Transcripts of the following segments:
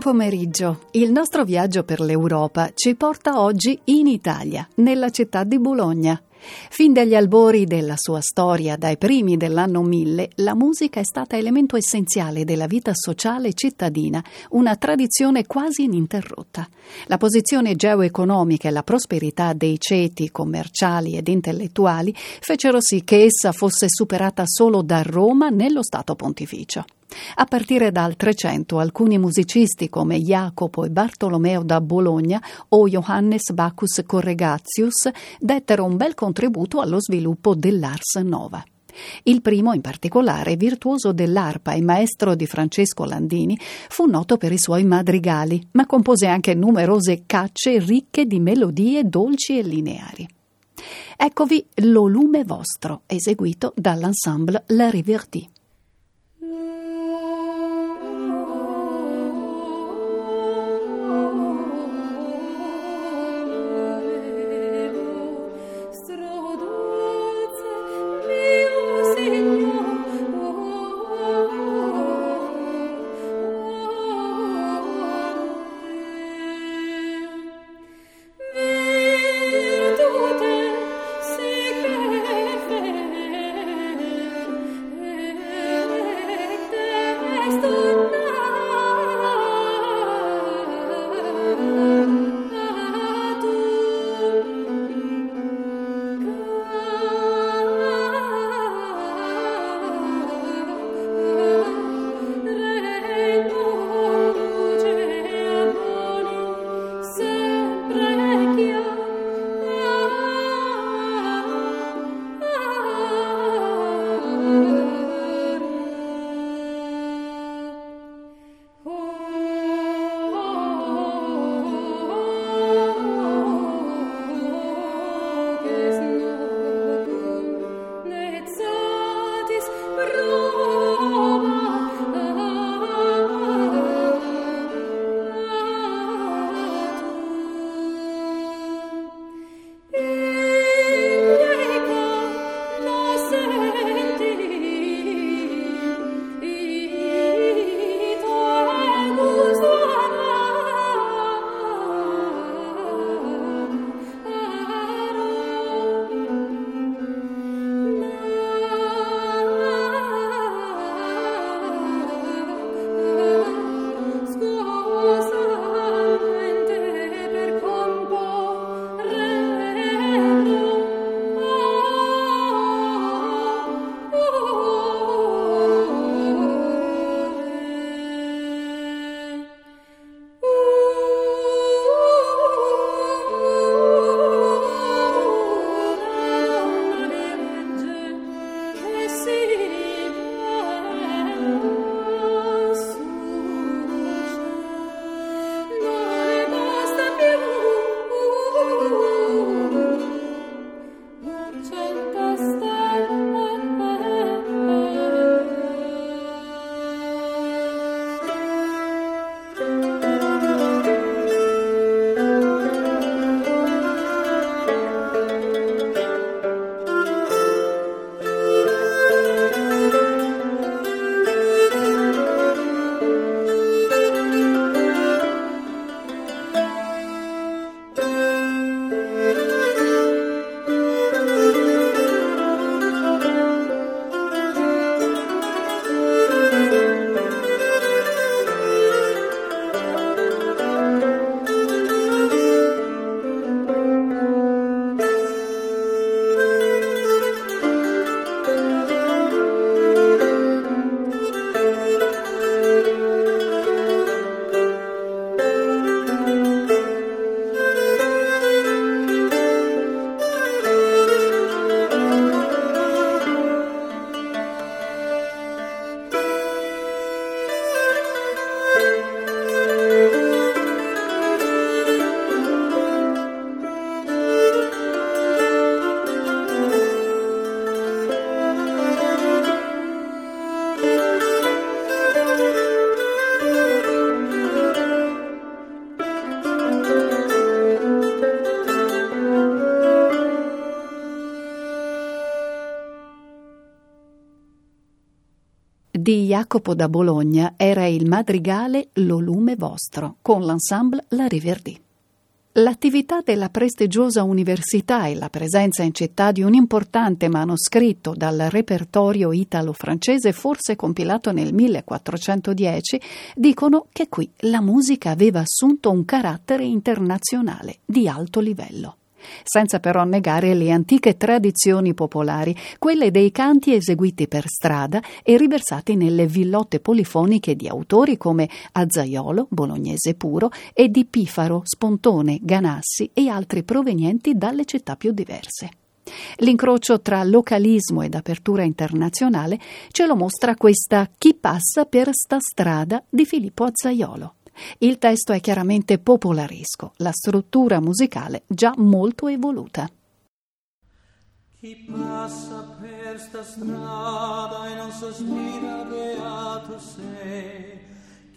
Pomeriggio. Il nostro viaggio per l'Europa ci porta oggi in Italia, nella città di Bologna. Fin dagli albori della sua storia, dai primi dell'anno 1000, la musica è stata elemento essenziale della vita sociale cittadina, una tradizione quasi ininterrotta. La posizione geoeconomica e la prosperità dei ceti commerciali ed intellettuali fecero sì che essa fosse superata solo da Roma nello Stato Pontificio. A partire dal Trecento alcuni musicisti come Jacopo e Bartolomeo da Bologna o Johannes Bacchus Corregatius dettero un bel contributo allo sviluppo dell'Ars Nova. Il primo, in particolare, virtuoso dell'arpa e maestro di Francesco Landini, fu noto per i suoi madrigali, ma compose anche numerose cacce ricche di melodie dolci e lineari. Eccovi Lo lume vostro, eseguito dall'ensemble La Rivertie. Jacopo da Bologna era il madrigale Lo lume vostro con l'ensemble La Riverdì. L'attività della prestigiosa università e la presenza in città di un importante manoscritto dal repertorio italo-francese, forse compilato nel 1410, dicono che qui la musica aveva assunto un carattere internazionale di alto livello senza però negare le antiche tradizioni popolari, quelle dei canti eseguiti per strada e riversati nelle villotte polifoniche di autori come Azzaiolo, bolognese puro, e di Pifaro, Spontone, Ganassi e altri provenienti dalle città più diverse. L'incrocio tra localismo ed apertura internazionale ce lo mostra questa Chi passa per sta strada di Filippo Azzaiolo. Il testo è chiaramente popolaresco, la struttura musicale già molto evoluta. Chi passa per sta strada e non sospira beato sei.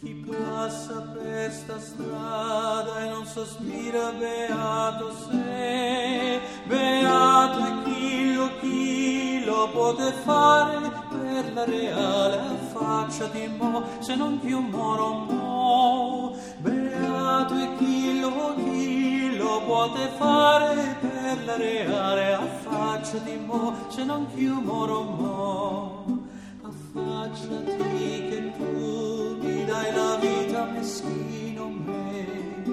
Chi passa per sta strada e non sospira beato sei. Beato è chi lo, chi lo pote fare per la reale faccia di mo, se non più moro mo. Beato è chi lo, chi lo pote fare per la reale faccia di mo, se non più moro mo. Affacciati che tu la vita meschino me,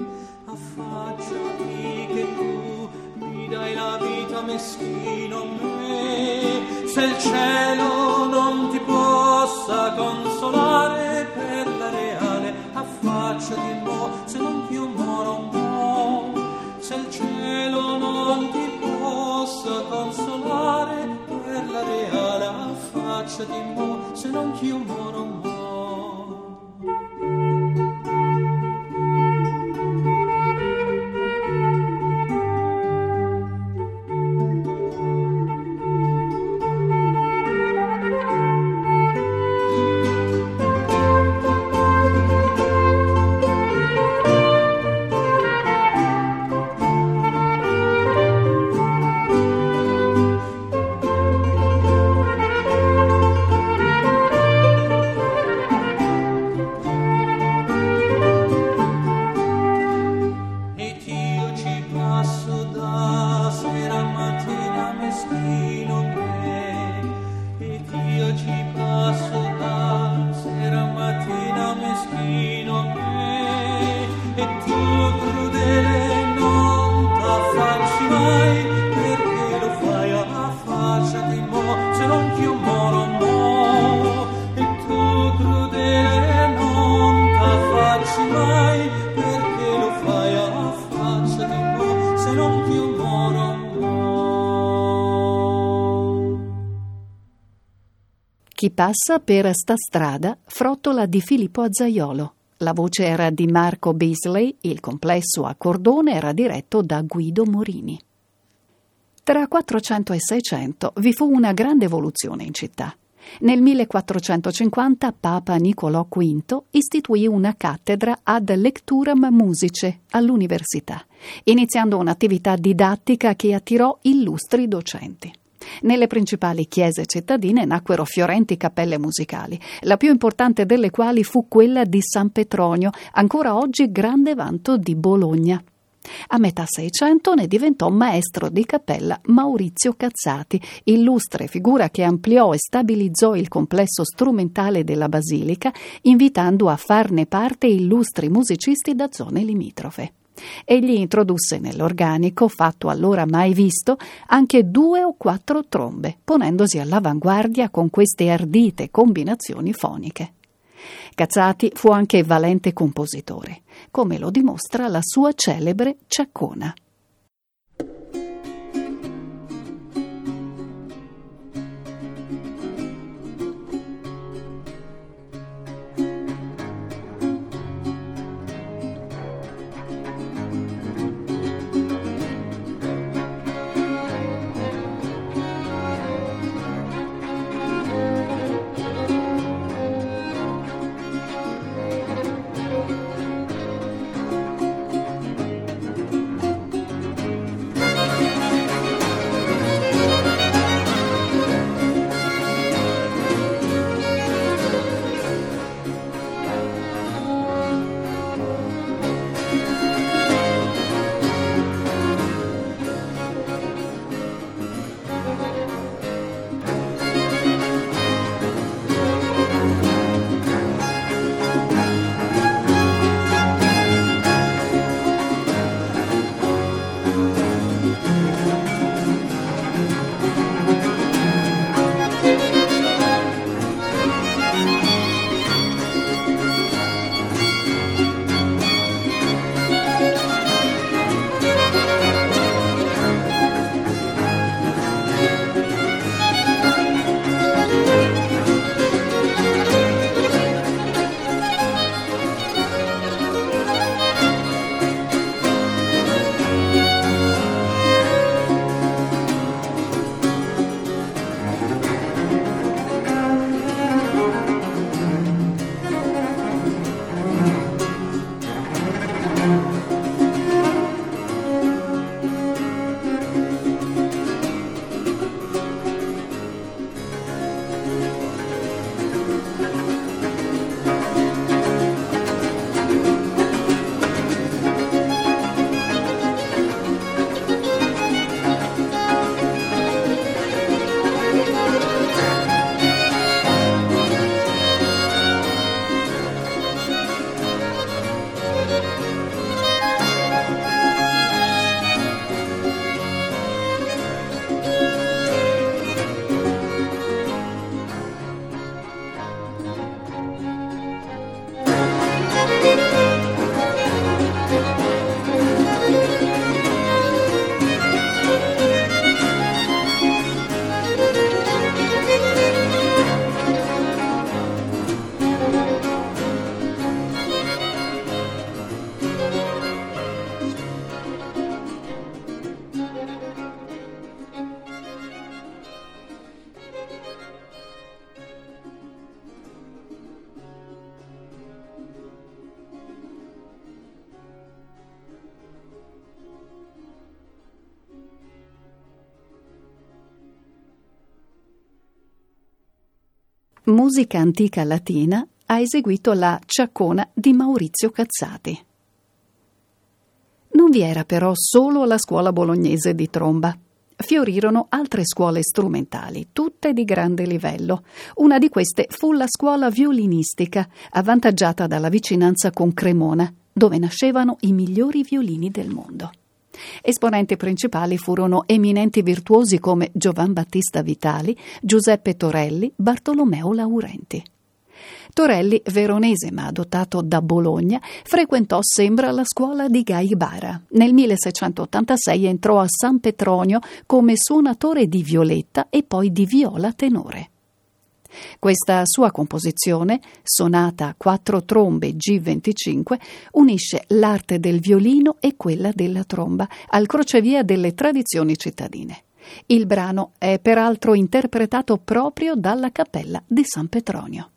affacciati che tu mi dai la vita meschino me, se il cielo non ti possa consolare per la reale, affacciati se non più moro mo, se il cielo non ti possa consolare per la reale, affacciati se non più moro mo. Música Chi passa per sta strada, frottola di Filippo Azzaiolo. La voce era di Marco Beasley, il complesso a cordone era diretto da Guido Morini. Tra 400 e 600 vi fu una grande evoluzione in città. Nel 1450 Papa Nicolò V istituì una cattedra ad lecturam musice all'università, iniziando un'attività didattica che attirò illustri docenti. Nelle principali chiese cittadine nacquero fiorenti cappelle musicali, la più importante delle quali fu quella di San Petronio, ancora oggi grande vanto di Bologna. A metà Seicento ne diventò maestro di cappella Maurizio Cazzati, illustre figura che ampliò e stabilizzò il complesso strumentale della basilica, invitando a farne parte illustri musicisti da zone limitrofe. Egli introdusse nell'organico, fatto allora mai visto, anche due o quattro trombe, ponendosi all'avanguardia con queste ardite combinazioni foniche. Cazzati fu anche valente compositore, come lo dimostra la sua celebre Ciaccona. Musica antica latina, ha eseguito la Ciaccona di Maurizio Cazzati. Non vi era però solo la scuola bolognese di tromba. Fiorirono altre scuole strumentali, tutte di grande livello. Una di queste fu la scuola violinistica, avvantaggiata dalla vicinanza con Cremona, dove nascevano i migliori violini del mondo. Esponenti principali furono eminenti virtuosi come Giovan Battista Vitali, Giuseppe Torelli, Bartolomeo Laurenti. Torelli, veronese ma adottato da Bologna, frequentò sembra la scuola di Gai Bara. Nel 1686 entrò a San Petronio come suonatore di violetta e poi di viola tenore. Questa sua composizione, sonata a quattro trombe G25, unisce l'arte del violino e quella della tromba al crocevia delle tradizioni cittadine. Il brano è peraltro interpretato proprio dalla cappella di San Petronio.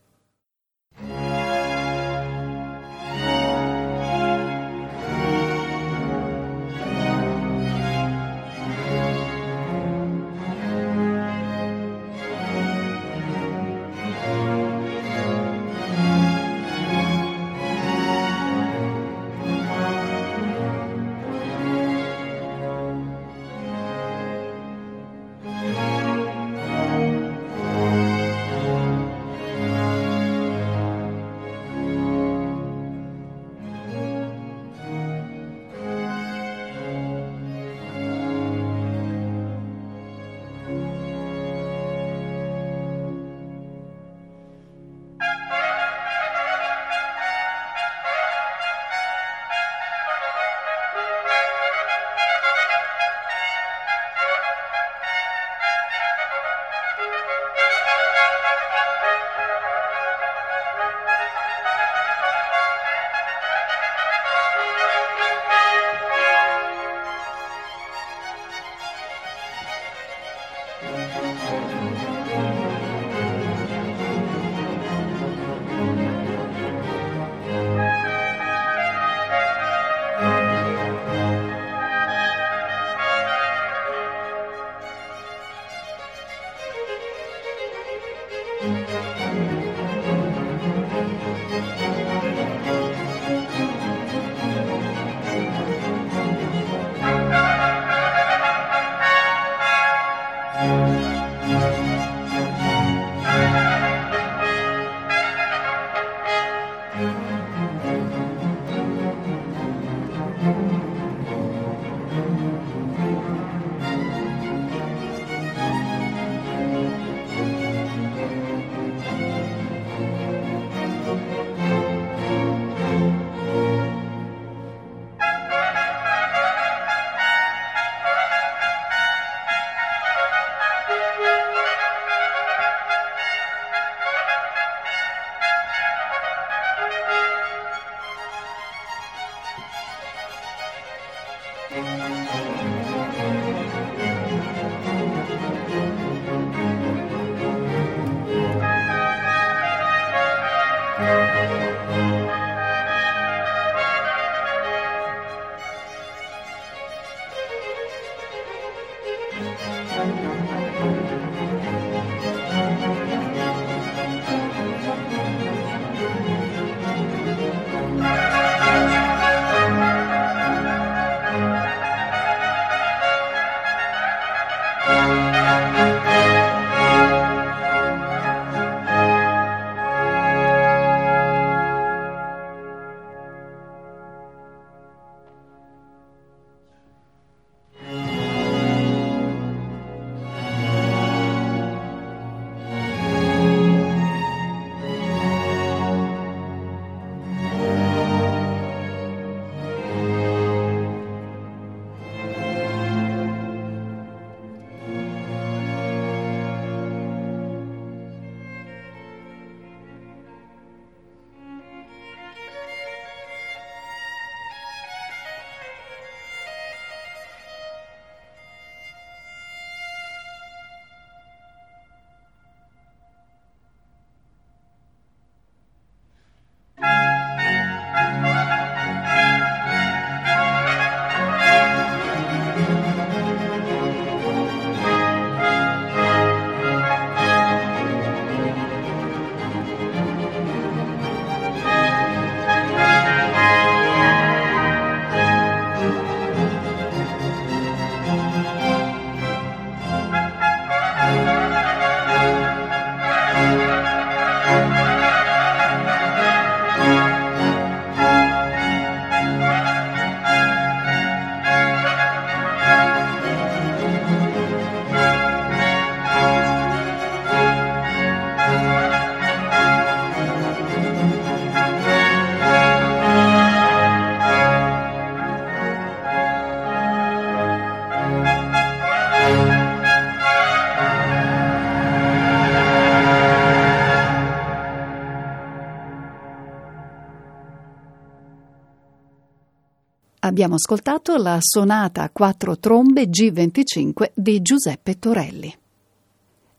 Abbiamo ascoltato la sonata a quattro trombe G25 di Giuseppe Torelli.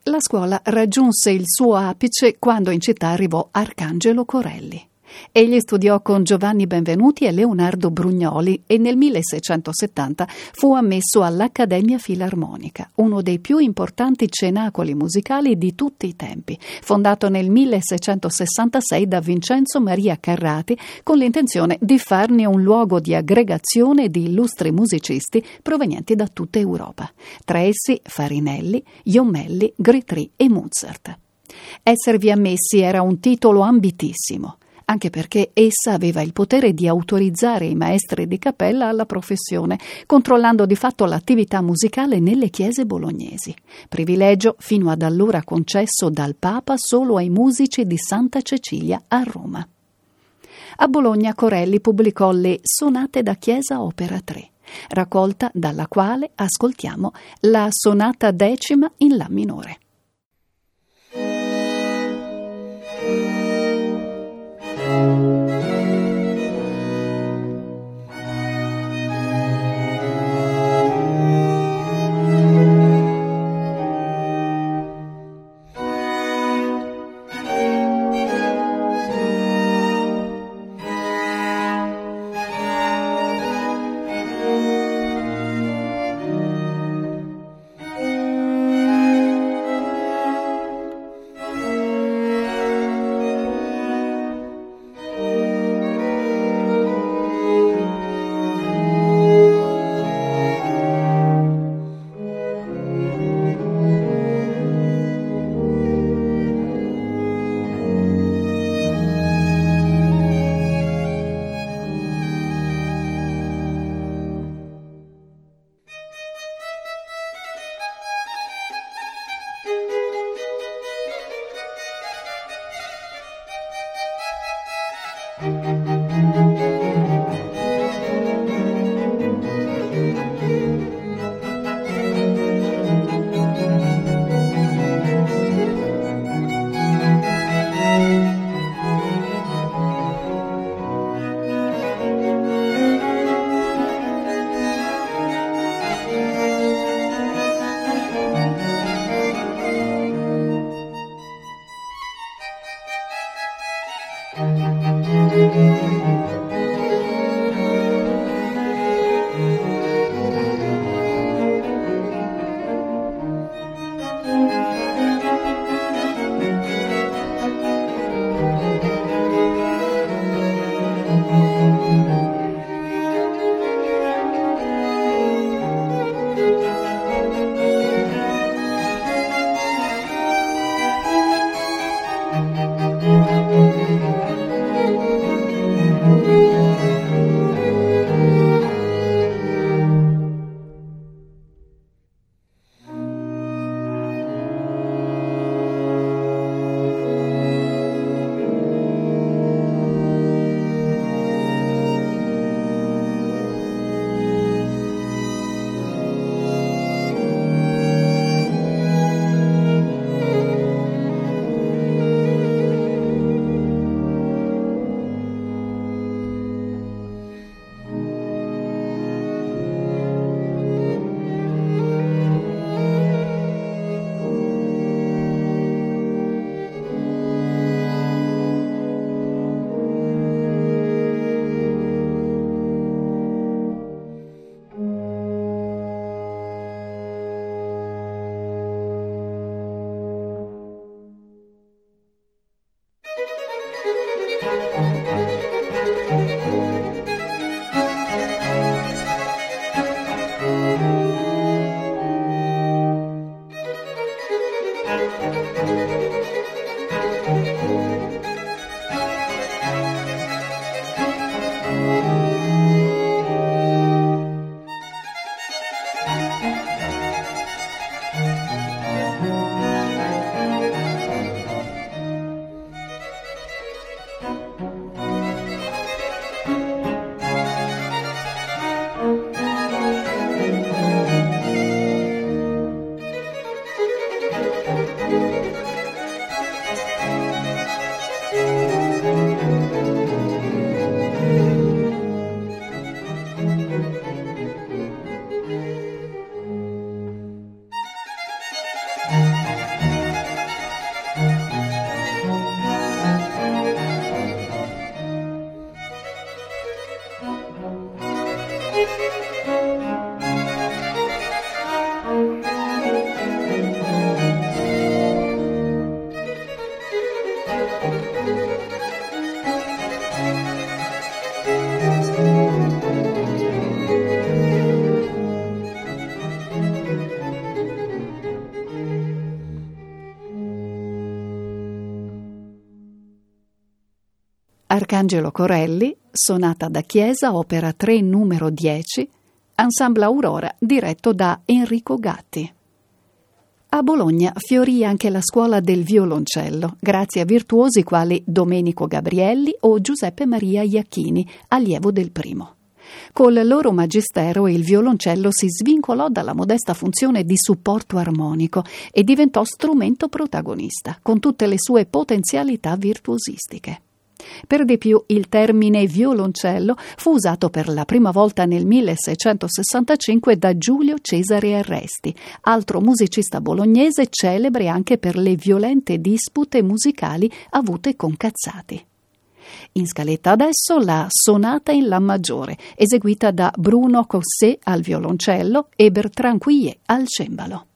La scuola raggiunse il suo apice quando in città arrivò Arcangelo Corelli. Egli studiò con Giovanni Benvenuti e Leonardo Brugnoli e nel 1670 fu ammesso all'Accademia Filarmonica, uno dei più importanti cenacoli musicali di tutti i tempi, fondato nel 1666 da Vincenzo Maria Carrati con l'intenzione di farne un luogo di aggregazione di illustri musicisti provenienti da tutta Europa. Tra essi Farinelli, Iomelli, Gritry e Mozart. Esservi ammessi era un titolo ambitissimo anche perché essa aveva il potere di autorizzare i maestri di cappella alla professione, controllando di fatto l'attività musicale nelle chiese bolognesi, privilegio fino ad allora concesso dal Papa solo ai musici di Santa Cecilia a Roma. A Bologna Corelli pubblicò le Sonate da Chiesa Opera 3, raccolta dalla quale ascoltiamo la sonata decima in La minore. Arcangelo Corelli, sonata da chiesa, opera 3 numero 10, Ensemble Aurora diretto da Enrico Gatti. A Bologna fiorì anche la scuola del violoncello, grazie a virtuosi quali Domenico Gabrielli o Giuseppe Maria Iacchini, allievo del primo. Col loro magistero il violoncello si svincolò dalla modesta funzione di supporto armonico e diventò strumento protagonista, con tutte le sue potenzialità virtuosistiche. Per di più il termine violoncello fu usato per la prima volta nel 1665 da Giulio Cesare Arresti, altro musicista bolognese celebre anche per le violente dispute musicali avute con Cazzati. In scaletta adesso la Sonata in La maggiore, eseguita da Bruno Cossé al violoncello e Bertrand Quillet al cembalo.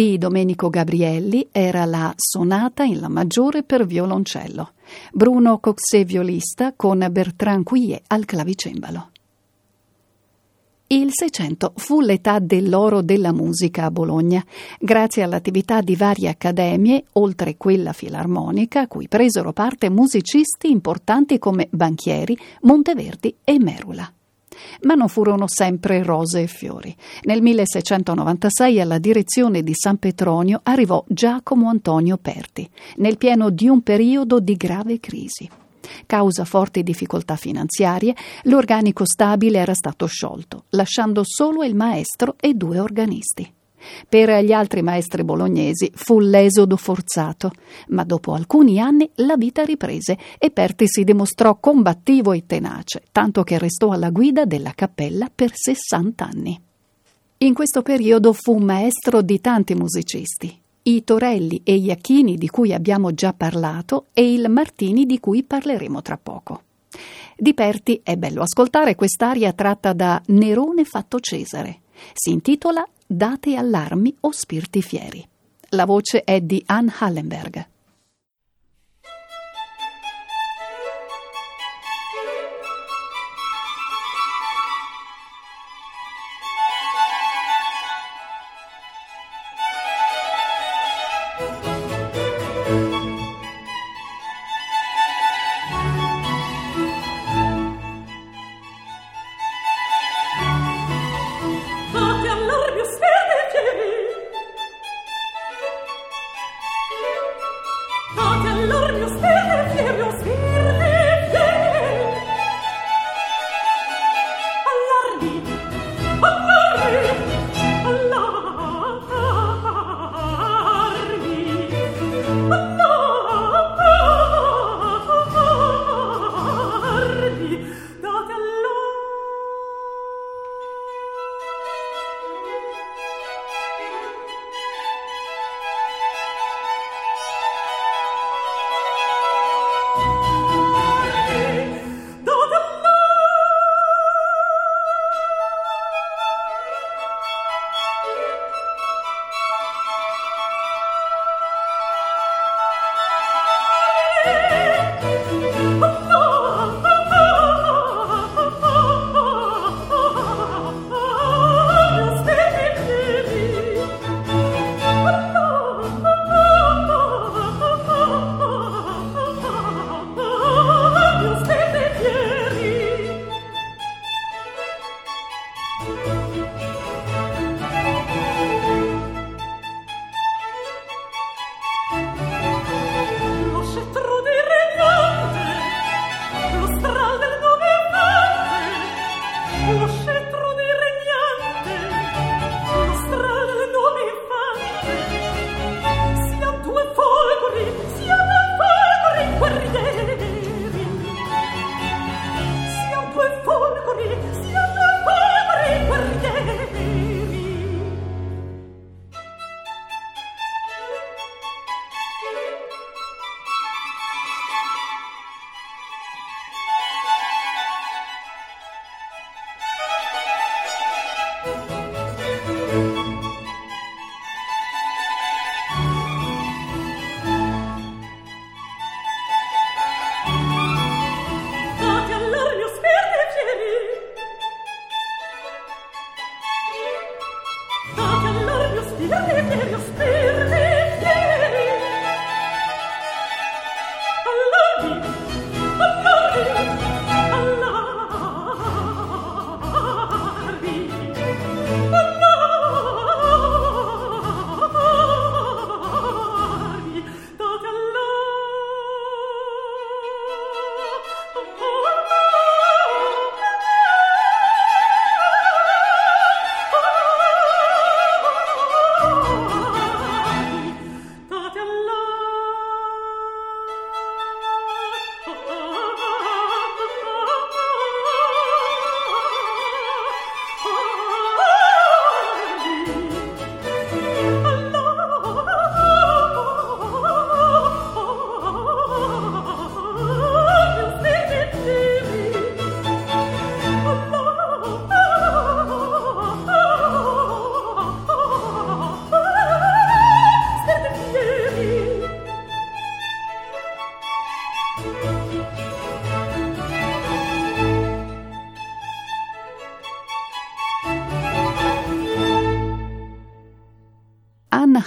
Di Domenico Gabrielli era la sonata in la maggiore per violoncello. Bruno Coxé violista con Bertrand Quillet al clavicembalo. Il Seicento fu l'età dell'oro della musica a Bologna, grazie all'attività di varie accademie, oltre quella filarmonica, a cui presero parte musicisti importanti come Banchieri, Monteverdi e Merula. Ma non furono sempre rose e fiori. Nel 1696 alla direzione di San Petronio arrivò Giacomo Antonio Perti, nel pieno di un periodo di grave crisi. Causa forti difficoltà finanziarie, l'organico stabile era stato sciolto, lasciando solo il maestro e due organisti. Per gli altri maestri bolognesi fu l'esodo forzato, ma dopo alcuni anni la vita riprese e Perti si dimostrò combattivo e tenace, tanto che restò alla guida della cappella per 60 anni. In questo periodo fu maestro di tanti musicisti, i Torelli e gli Acchini di cui abbiamo già parlato e il Martini di cui parleremo tra poco. Di Perti è bello ascoltare quest'aria tratta da Nerone fatto Cesare. Si intitola Date allarmi o spiriti fieri. La voce è di Ann Hallenberg.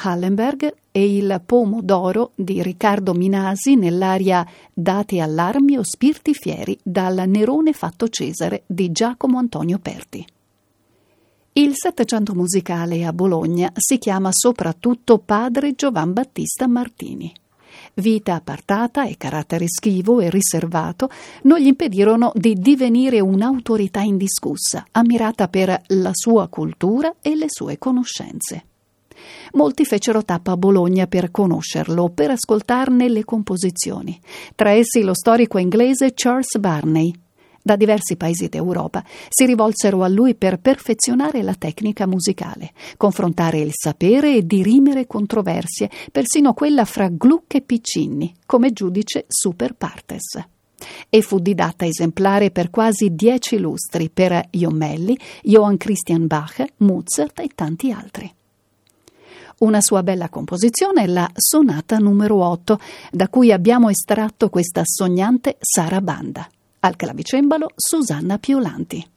Hallenberg e il Pomodoro di Riccardo Minasi nell'aria Date allarmi o spirti fieri dal Nerone fatto Cesare di Giacomo Antonio Perti. Il Settecento musicale a Bologna si chiama soprattutto Padre Giovan Battista Martini. Vita appartata e carattere schivo e riservato non gli impedirono di divenire un'autorità indiscussa, ammirata per la sua cultura e le sue conoscenze. Molti fecero tappa a Bologna per conoscerlo, per ascoltarne le composizioni. Tra essi lo storico inglese Charles Barney, da diversi paesi d'Europa si rivolsero a lui per perfezionare la tecnica musicale, confrontare il sapere e dirimere controversie, persino quella fra Gluck e Piccinni, come giudice super partes. E fu didatta esemplare per quasi dieci lustri per Jomelli, Johann Christian Bach, Mozart e tanti altri. Una sua bella composizione è la Sonata numero 8, da cui abbiamo estratto questa sognante sarabanda. Al clavicembalo Susanna Piolanti.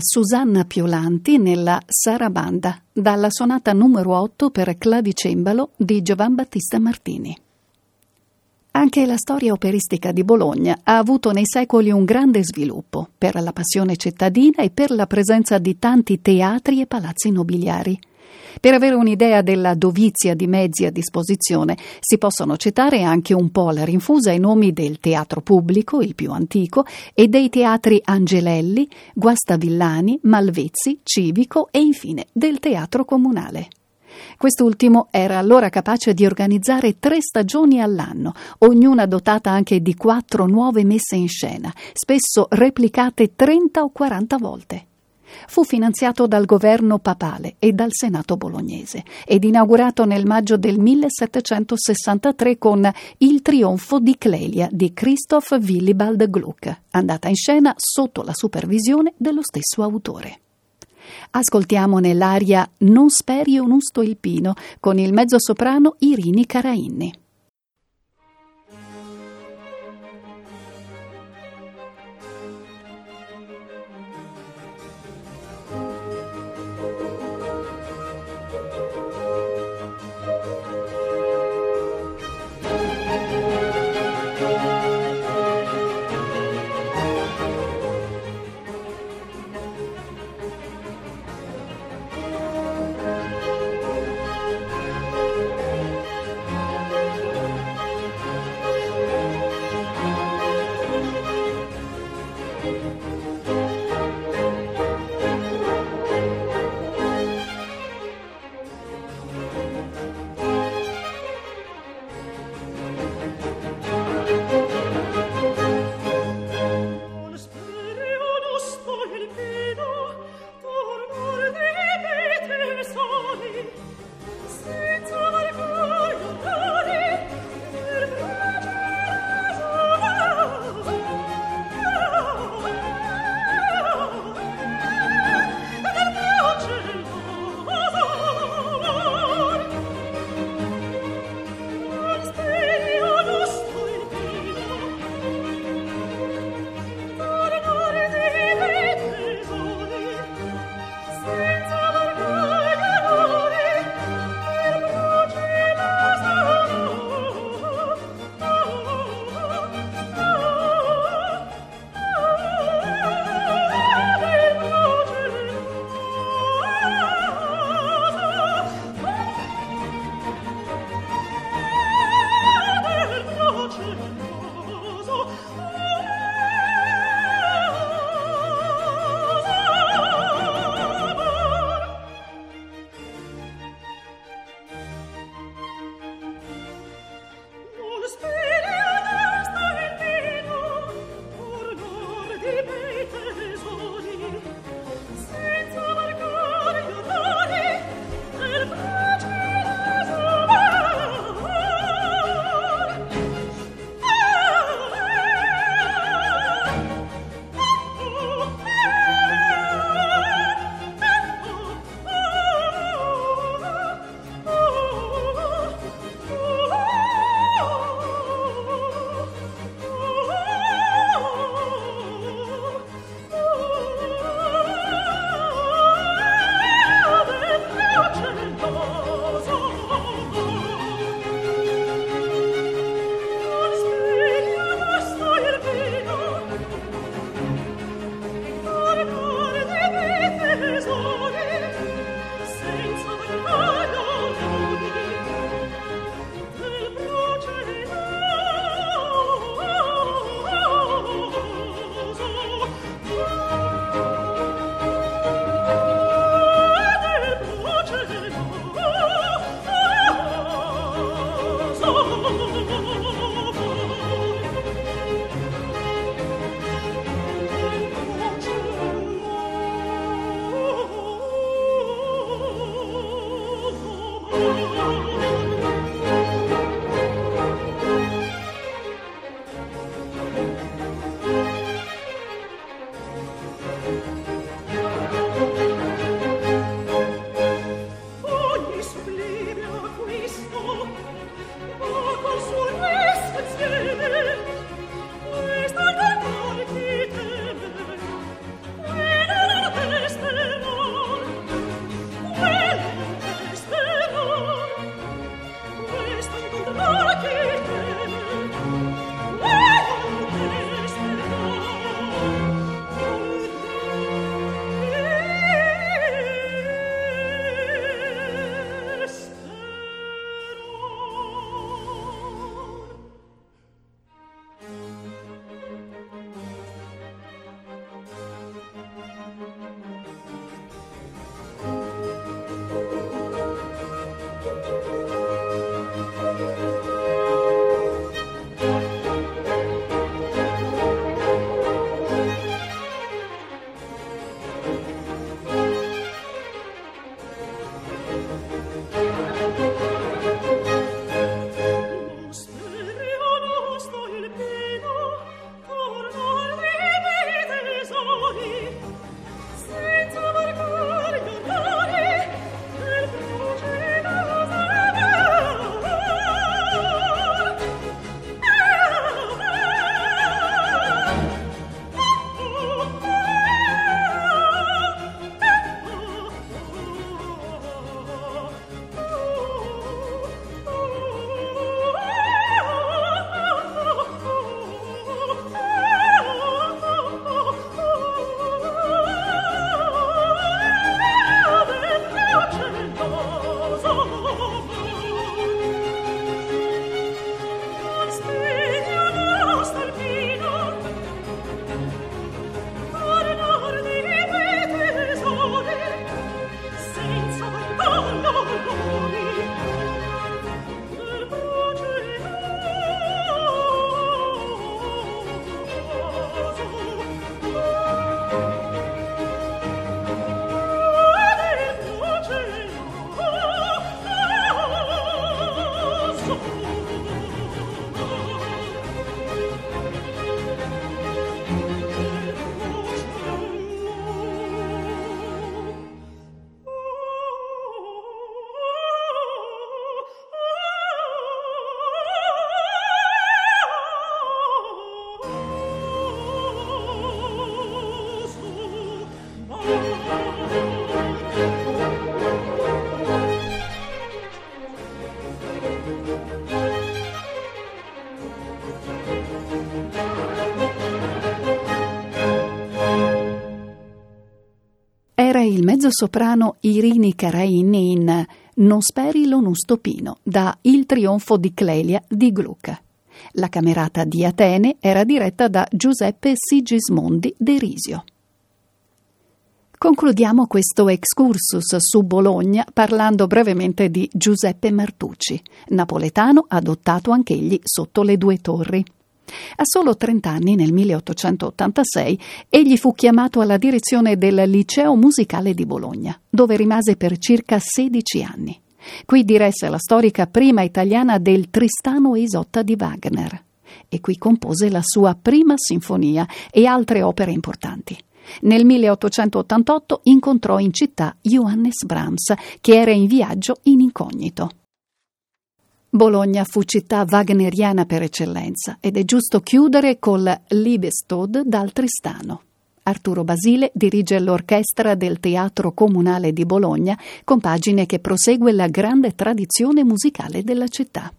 Susanna Piolanti nella Sarabanda, dalla sonata numero 8 per clavicembalo di Giovan Battista Martini. Anche la storia operistica di Bologna ha avuto nei secoli un grande sviluppo per la passione cittadina e per la presenza di tanti teatri e palazzi nobiliari. Per avere un'idea della dovizia di mezzi a disposizione si possono citare anche un po' la rinfusa i nomi del teatro pubblico, il più antico, e dei teatri Angelelli, Guastavillani, Malvezzi, Civico e infine del teatro comunale. Quest'ultimo era allora capace di organizzare tre stagioni all'anno, ognuna dotata anche di quattro nuove messe in scena, spesso replicate 30 o 40 volte. Fu finanziato dal governo papale e dal Senato bolognese ed inaugurato nel maggio del 1763 con Il trionfo di Clelia di Christoph Willibald Gluck, andata in scena sotto la supervisione dello stesso autore. Ascoltiamo nell'aria Non speri un usto il pino con il mezzosoprano Irini Carainni. Era il mezzosoprano Irini Karaini in Non speri l'onustopino da Il trionfo di Clelia di Gluck. La camerata di Atene era diretta da Giuseppe Sigismondi de Risio. Concludiamo questo excursus su Bologna parlando brevemente di Giuseppe Martucci, napoletano adottato anch'egli sotto le due torri. A solo 30 anni, nel 1886, egli fu chiamato alla direzione del Liceo Musicale di Bologna, dove rimase per circa 16 anni. Qui diresse la storica prima italiana del Tristano e Isotta di Wagner e qui compose la sua prima sinfonia e altre opere importanti. Nel 1888 incontrò in città Johannes Brahms, che era in viaggio in incognito. Bologna fu città wagneriana per eccellenza ed è giusto chiudere col Liebestod dal Tristano. Arturo Basile dirige l'orchestra del Teatro Comunale di Bologna, con pagine che prosegue la grande tradizione musicale della città.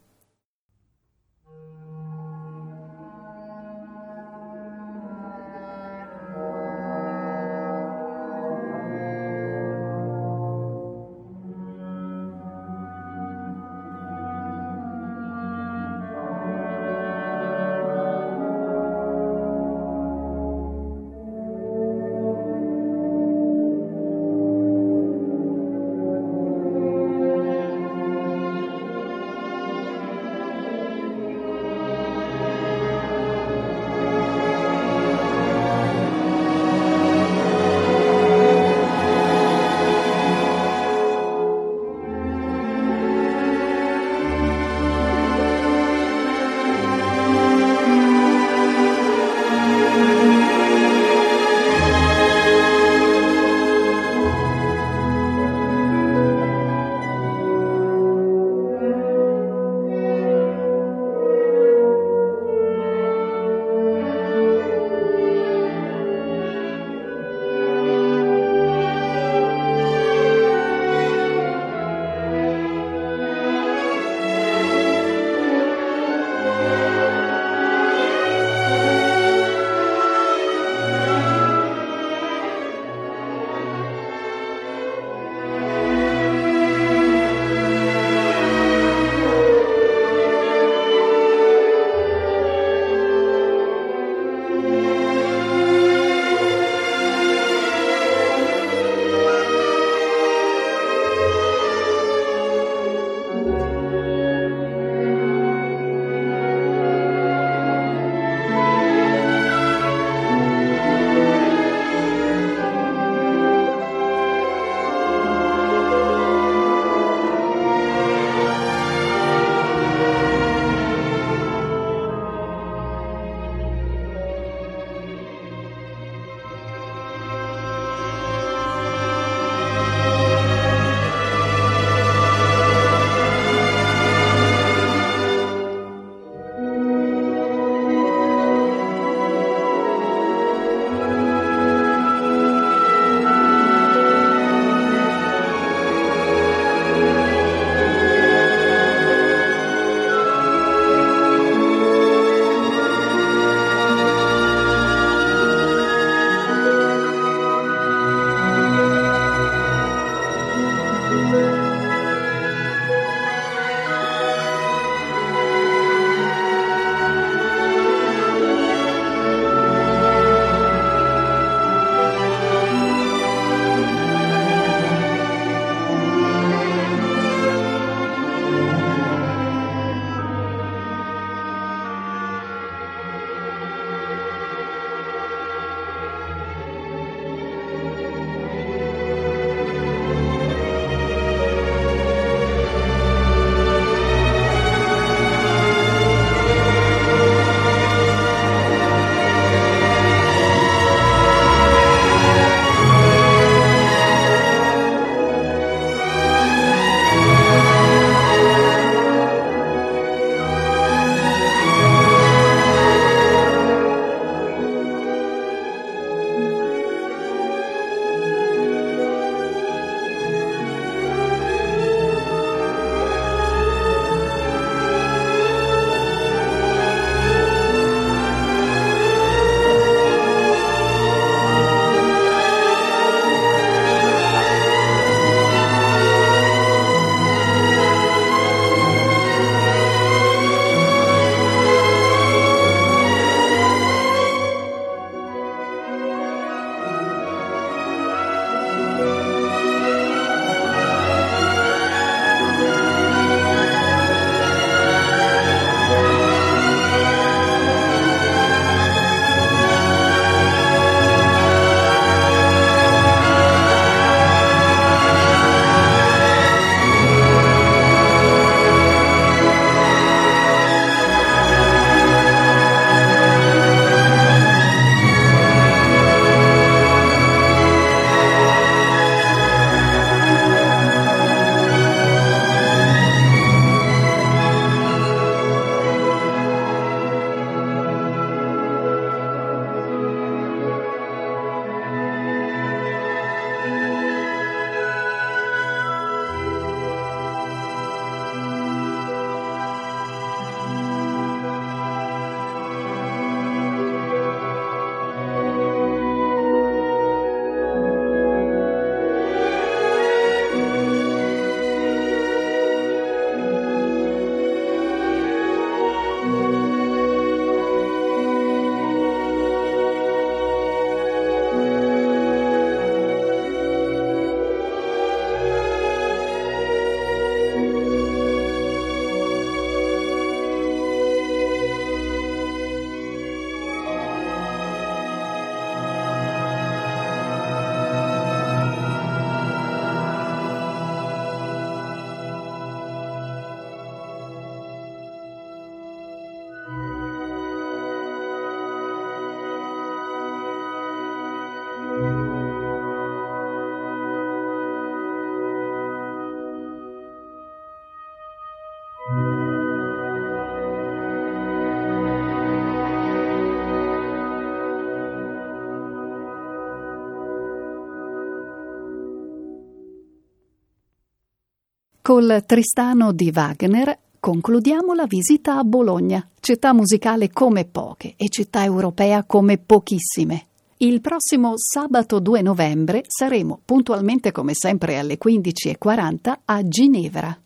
Col Tristano di Wagner concludiamo la visita a Bologna, città musicale come poche e città europea come pochissime. Il prossimo sabato 2 novembre saremo puntualmente come sempre alle 15.40 a Ginevra.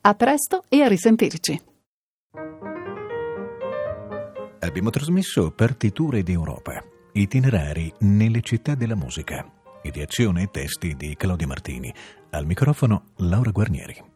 A presto e a risentirci. Abbiamo trasmesso Partiture d'Europa, itinerari nelle città della musica, ideazione e testi di Claudia Martini. Al microfono Laura Guarnieri.